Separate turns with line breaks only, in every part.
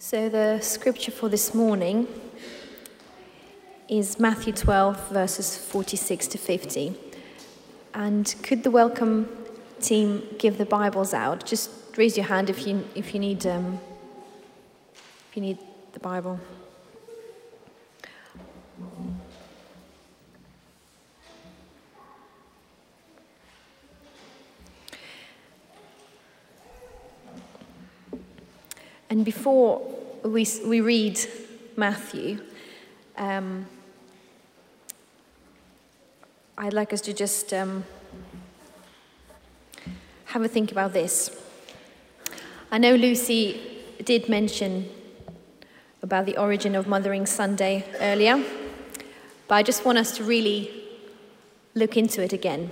So, the scripture for this morning is Matthew 12, verses 46 to 50. And could the welcome team give the Bibles out? Just raise your hand if you, if you, need, um, if you need the Bible. And before we, we read Matthew, um, I'd like us to just um, have a think about this. I know Lucy did mention about the origin of Mothering Sunday earlier, but I just want us to really look into it again.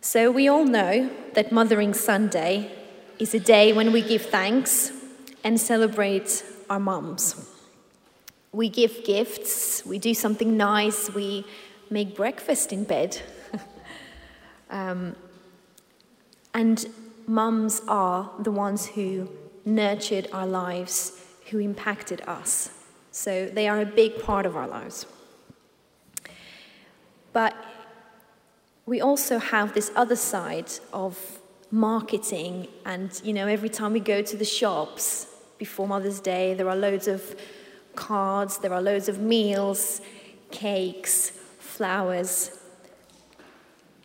So, we all know that Mothering Sunday is a day when we give thanks and celebrate our moms. We give gifts, we do something nice, we make breakfast in bed. um, and mums are the ones who nurtured our lives, who impacted us. So they are a big part of our lives. But we also have this other side of marketing. And you know every time we go to the shops before mother's day there are loads of cards there are loads of meals cakes flowers.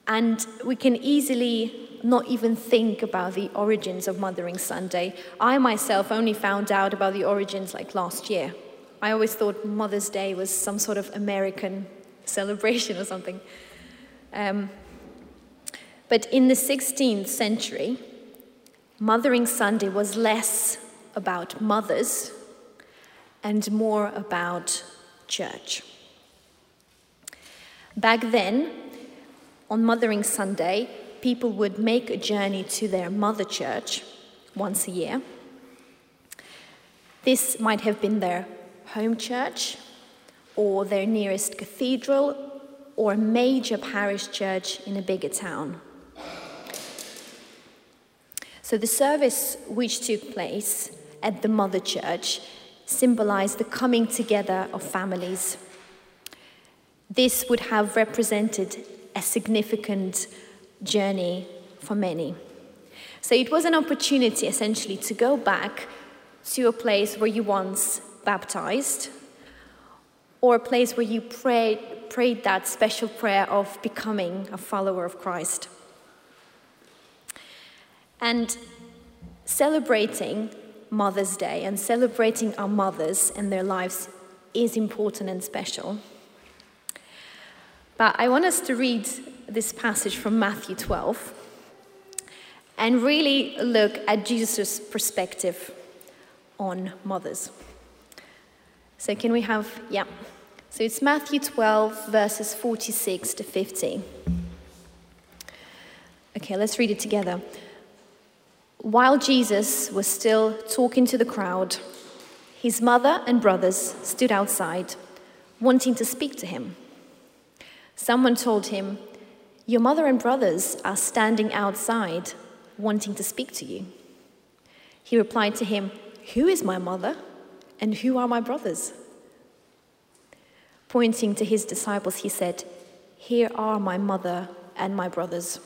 And we can easily not even think about the origins of mothering sunday. I myself only found out about the origins like last year. I always thought mother's day was some sort of american celebration or something. Um, but in the 16th century, Mothering Sunday was less about mothers and more about church. Back then, on Mothering Sunday, people would make a journey to their mother church once a year. This might have been their home church, or their nearest cathedral, or a major parish church in a bigger town. So the service which took place at the mother church symbolized the coming together of families. This would have represented a significant journey for many. So it was an opportunity essentially to go back to a place where you once baptized or a place where you prayed, prayed that special prayer of becoming a follower of Christ. And celebrating Mother's Day and celebrating our mothers and their lives is important and special. But I want us to read this passage from Matthew 12 and really look at Jesus' perspective on mothers. So, can we have, yeah. So it's Matthew 12, verses 46 to 50. Okay, let's read it together. While Jesus was still talking to the crowd, his mother and brothers stood outside, wanting to speak to him. Someone told him, Your mother and brothers are standing outside, wanting to speak to you. He replied to him, Who is my mother, and who are my brothers? Pointing to his disciples, he said, Here are my mother and my brothers.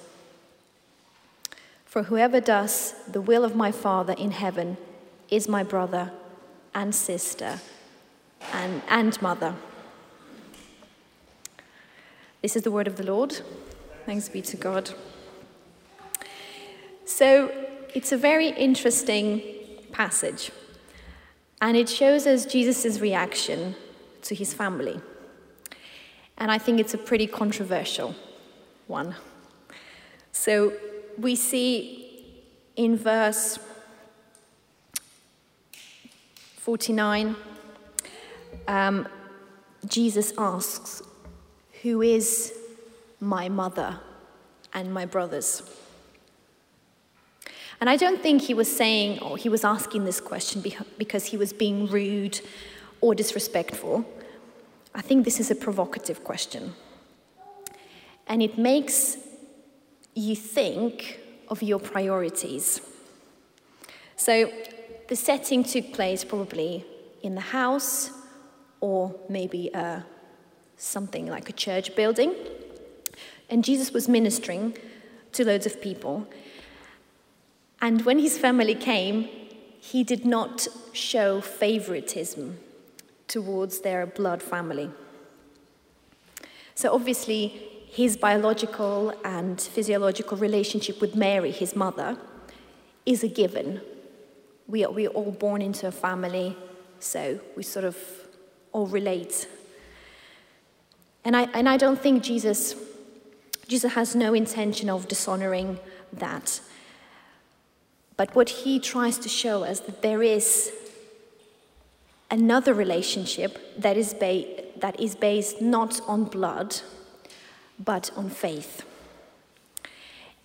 For whoever does the will of my Father in heaven is my brother and sister and, and mother. This is the word of the Lord. Thanks be to God. So, it's a very interesting passage, and it shows us Jesus' reaction to his family. And I think it's a pretty controversial one. So, we see in verse 49, um, Jesus asks, Who is my mother and my brothers? And I don't think he was saying or he was asking this question because he was being rude or disrespectful. I think this is a provocative question. And it makes you think of your priorities. So the setting took place probably in the house or maybe uh, something like a church building. And Jesus was ministering to loads of people. And when his family came, he did not show favoritism towards their blood family. So obviously, his biological and physiological relationship with Mary, his mother, is a given. We are, we are all born into a family, so we sort of all relate. And I, and I don't think Jesus, Jesus has no intention of dishonoring that. But what he tries to show us that there is another relationship that is, ba- that is based not on blood, but on faith.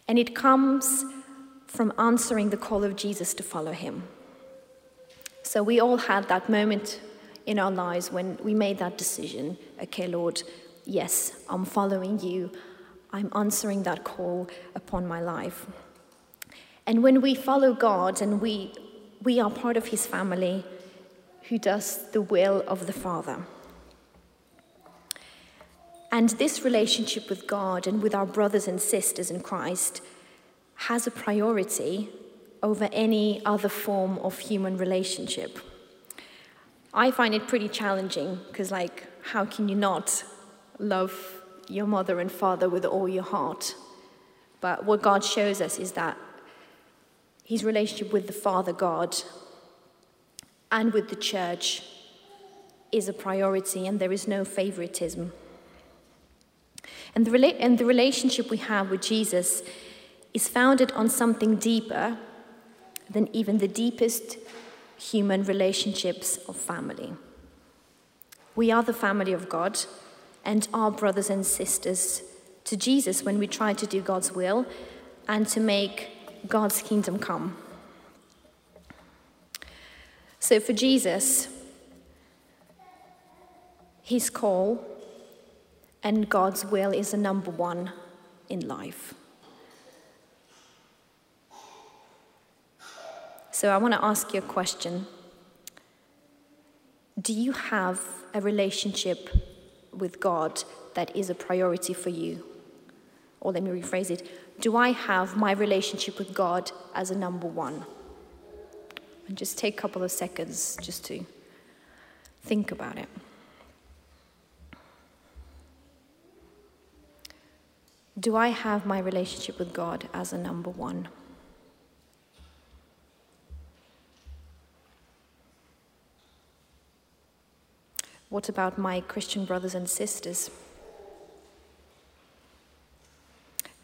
And it comes from answering the call of Jesus to follow him. So we all had that moment in our lives when we made that decision okay, Lord, yes, I'm following you, I'm answering that call upon my life. And when we follow God and we, we are part of his family who does the will of the Father. And this relationship with God and with our brothers and sisters in Christ has a priority over any other form of human relationship. I find it pretty challenging because, like, how can you not love your mother and father with all your heart? But what God shows us is that his relationship with the Father God and with the church is a priority, and there is no favoritism. And the, rela- and the relationship we have with Jesus is founded on something deeper than even the deepest human relationships of family. We are the family of God and our brothers and sisters to Jesus when we try to do God's will and to make God's kingdom come. So for Jesus, his call and God's will is the number one in life. So I want to ask you a question. Do you have a relationship with God that is a priority for you? Or let me rephrase it Do I have my relationship with God as a number one? And just take a couple of seconds just to think about it. Do I have my relationship with God as a number one? What about my Christian brothers and sisters?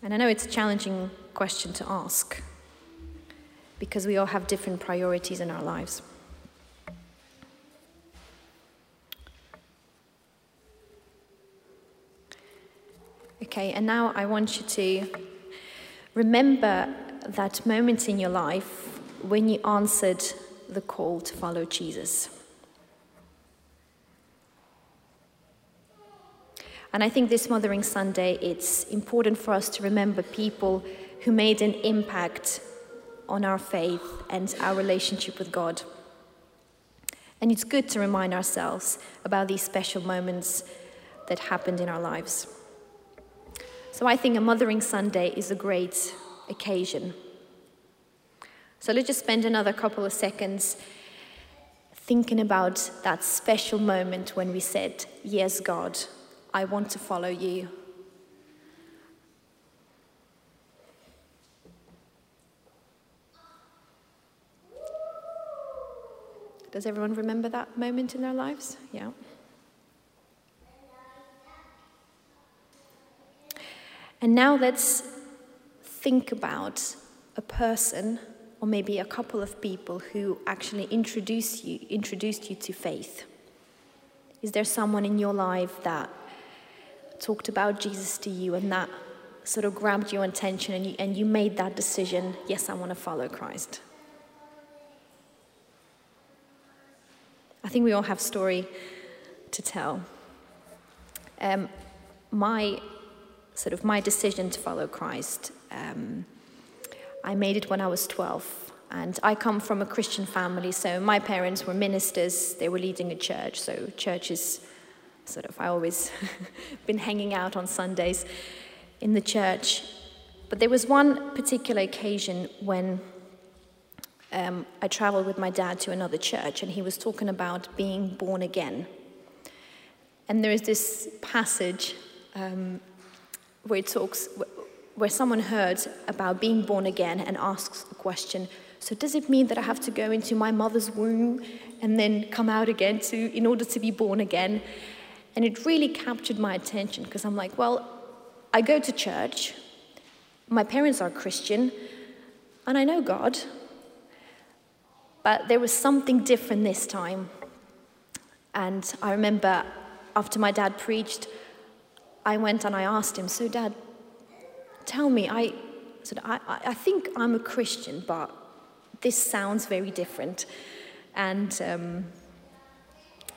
And I know it's a challenging question to ask because we all have different priorities in our lives. Okay, and now I want you to remember that moment in your life when you answered the call to follow Jesus. And I think this Mothering Sunday, it's important for us to remember people who made an impact on our faith and our relationship with God. And it's good to remind ourselves about these special moments that happened in our lives. So I think a Mothering Sunday is a great occasion. So let's just spend another couple of seconds thinking about that special moment when we said, Yes, God, I want to follow you. Does everyone remember that moment in their lives? Yeah. And now let's think about a person or maybe a couple of people who actually introduced you, introduced you to faith. Is there someone in your life that talked about Jesus to you and that sort of grabbed your attention and you, and you made that decision yes, I want to follow Christ? I think we all have story to tell. Um, my sort of my decision to follow Christ, um, I made it when I was 12. And I come from a Christian family, so my parents were ministers, they were leading a church, so church is sort of, I always been hanging out on Sundays in the church. But there was one particular occasion when um, I traveled with my dad to another church, and he was talking about being born again. And there is this passage um, where it talks, where someone heard about being born again and asks the question so does it mean that I have to go into my mother's womb and then come out again to, in order to be born again? And it really captured my attention because I'm like, well, I go to church, my parents are Christian, and I know God. But there was something different this time. And I remember after my dad preached, I went and I asked him, So, Dad, tell me, I said, I, I think I'm a Christian, but this sounds very different. And, um,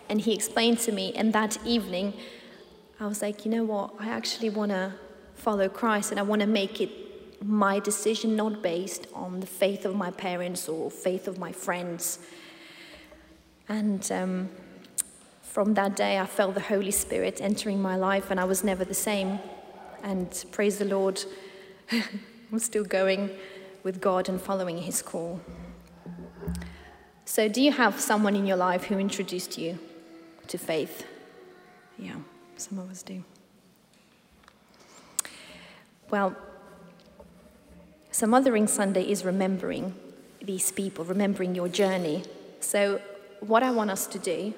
and he explained to me, and that evening, I was like, you know what? I actually want to follow Christ and I want to make it my decision not based on the faith of my parents or faith of my friends. And um, from that day, I felt the Holy Spirit entering my life, and I was never the same. And praise the Lord, I'm still going with God and following His call. So, do you have someone in your life who introduced you to faith? Yeah, some of us do. Well, so Mothering Sunday is remembering these people, remembering your journey. So, what I want us to do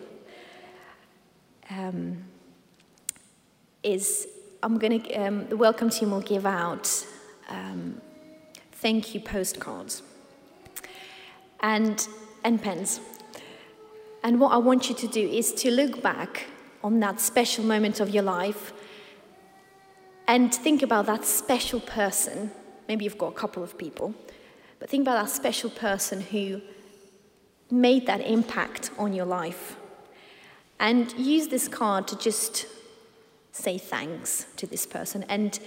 um, is I'm going to, um, the welcome team will give out um, thank you postcards and, and pens. And what I want you to do is to look back on that special moment of your life and think about that special person. Maybe you've got a couple of people, but think about that special person who made that impact on your life. And use this card to just say thanks to this person. And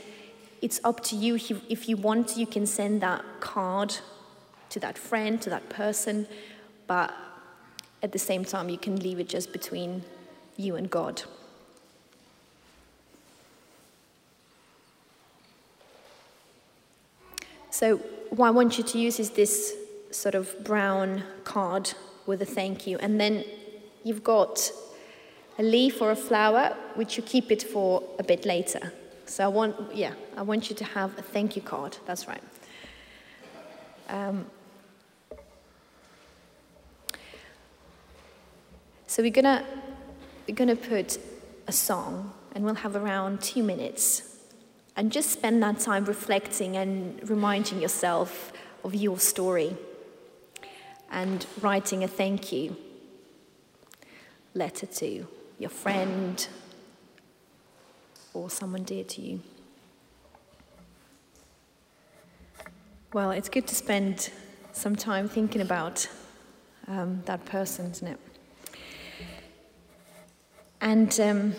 it's up to you. If you, want you can send that card to that friend, to that person, but at the same time, you can leave it just between you and God. So, what I want you to use is this sort of brown card with a thank you, and then you've got a leaf or a flower, which you keep it for a bit later. So I want, yeah, I want you to have a thank you card. That's right. Um, so we're gonna we're gonna put a song, and we'll have around two minutes, and just spend that time reflecting and reminding yourself of your story, and writing a thank you letter to your friend, or someone dear to you? Well, it's good to spend some time thinking about um, that person, isn't it? And um,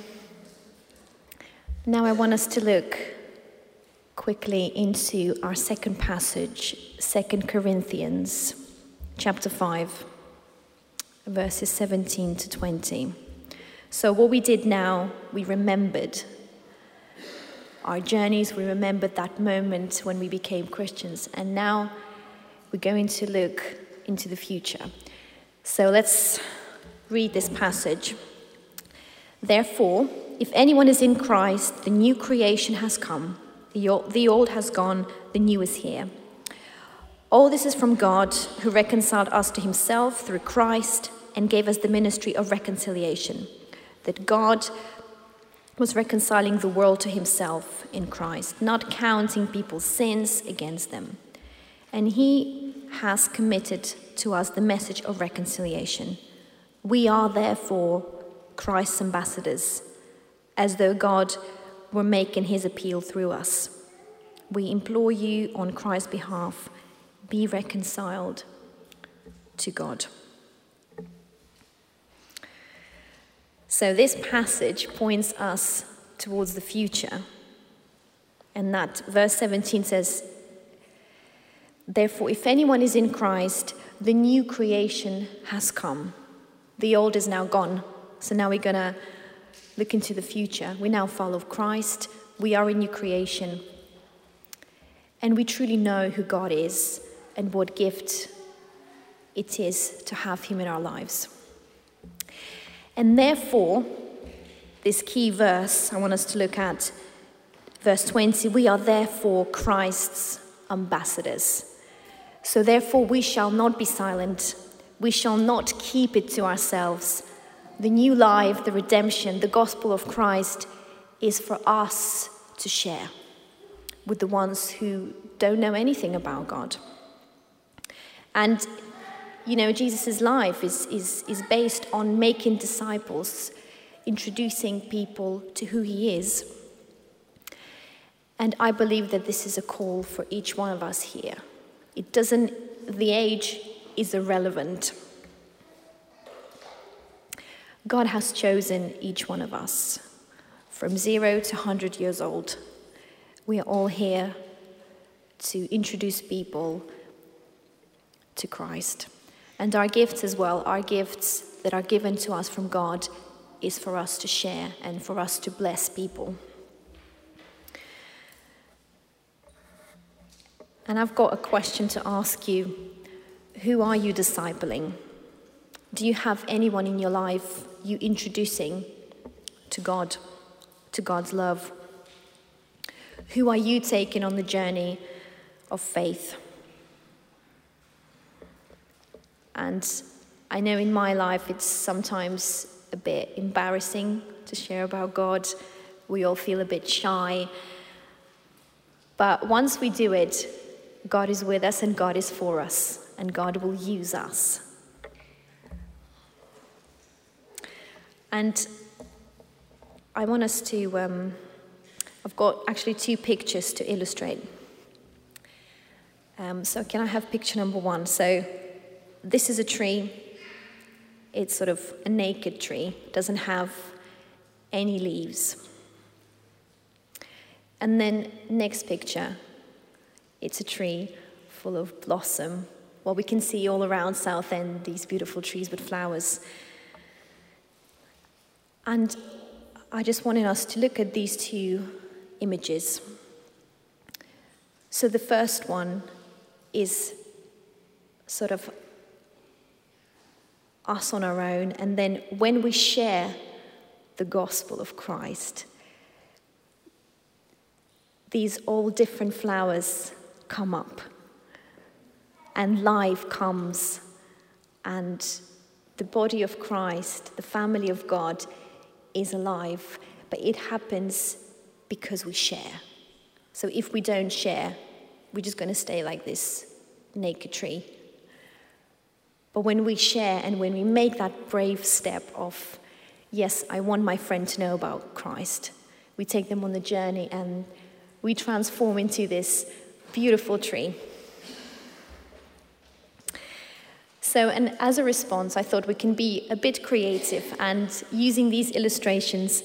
now I want us to look quickly into our second passage, 2 Corinthians chapter 5, verses 17 to 20. So, what we did now, we remembered our journeys, we remembered that moment when we became Christians, and now we're going to look into the future. So, let's read this passage. Therefore, if anyone is in Christ, the new creation has come, the old, the old has gone, the new is here. All this is from God, who reconciled us to himself through Christ and gave us the ministry of reconciliation that God was reconciling the world to himself in Christ, not counting people's sins against them. And he has committed to us the message of reconciliation. We are therefore Christ's ambassadors, as though God were making his appeal through us. We implore you on Christ's behalf be reconciled to God. So, this passage points us towards the future. And that verse 17 says, Therefore, if anyone is in Christ, the new creation has come. The old is now gone. So now we're going to look into the future. We now follow Christ. We are a new creation. And we truly know who God is and what gift it is to have Him in our lives. And therefore, this key verse I want us to look at, verse 20 we are therefore Christ's ambassadors. So therefore, we shall not be silent, we shall not keep it to ourselves. The new life, the redemption, the gospel of Christ is for us to share with the ones who don't know anything about God. And you know, Jesus' life is, is, is based on making disciples, introducing people to who he is. And I believe that this is a call for each one of us here. It doesn't, the age is irrelevant. God has chosen each one of us from zero to 100 years old. We are all here to introduce people to Christ. And our gifts as well, our gifts that are given to us from God, is for us to share and for us to bless people. And I've got a question to ask you Who are you discipling? Do you have anyone in your life you introducing to God, to God's love? Who are you taking on the journey of faith? And I know in my life it's sometimes a bit embarrassing to share about God. We all feel a bit shy. But once we do it, God is with us and God is for us, and God will use us. And I want us to, um, I've got actually two pictures to illustrate. Um, so, can I have picture number one? So, this is a tree. It's sort of a naked tree, doesn't have any leaves. And then, next picture, it's a tree full of blossom. Well, we can see all around Southend these beautiful trees with flowers. And I just wanted us to look at these two images. So the first one is sort of us on our own, and then when we share the gospel of Christ, these all different flowers come up, and life comes, and the body of Christ, the family of God, is alive, but it happens because we share. So if we don't share, we're just going to stay like this naked tree but when we share and when we make that brave step of, yes, I want my friend to know about Christ, we take them on the journey and we transform into this beautiful tree. So, and as a response, I thought we can be a bit creative and using these illustrations,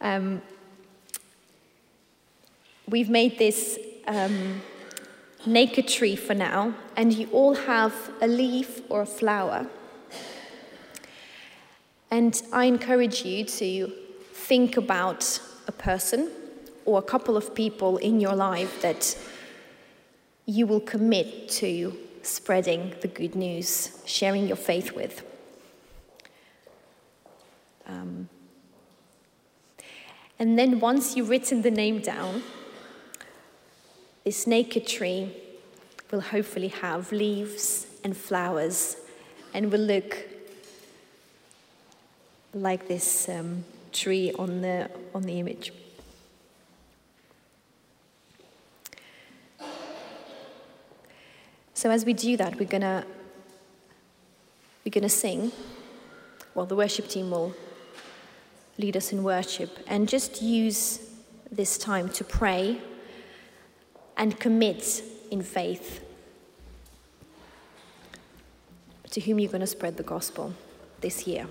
um, we've made this. Um, naked tree for now, and you all have a leaf or a flower. And I encourage you to think about a person or a couple of people in your life that you will commit to spreading the good news, sharing your faith with. Um, and then once you've written the name down, this naked tree will hopefully have leaves and flowers and will look like this um, tree on the, on the image. So as we do that, we're gonna we're gonna sing. Well, the worship team will lead us in worship, and just use this time to pray and commit in faith to whom you're going to spread the gospel this year.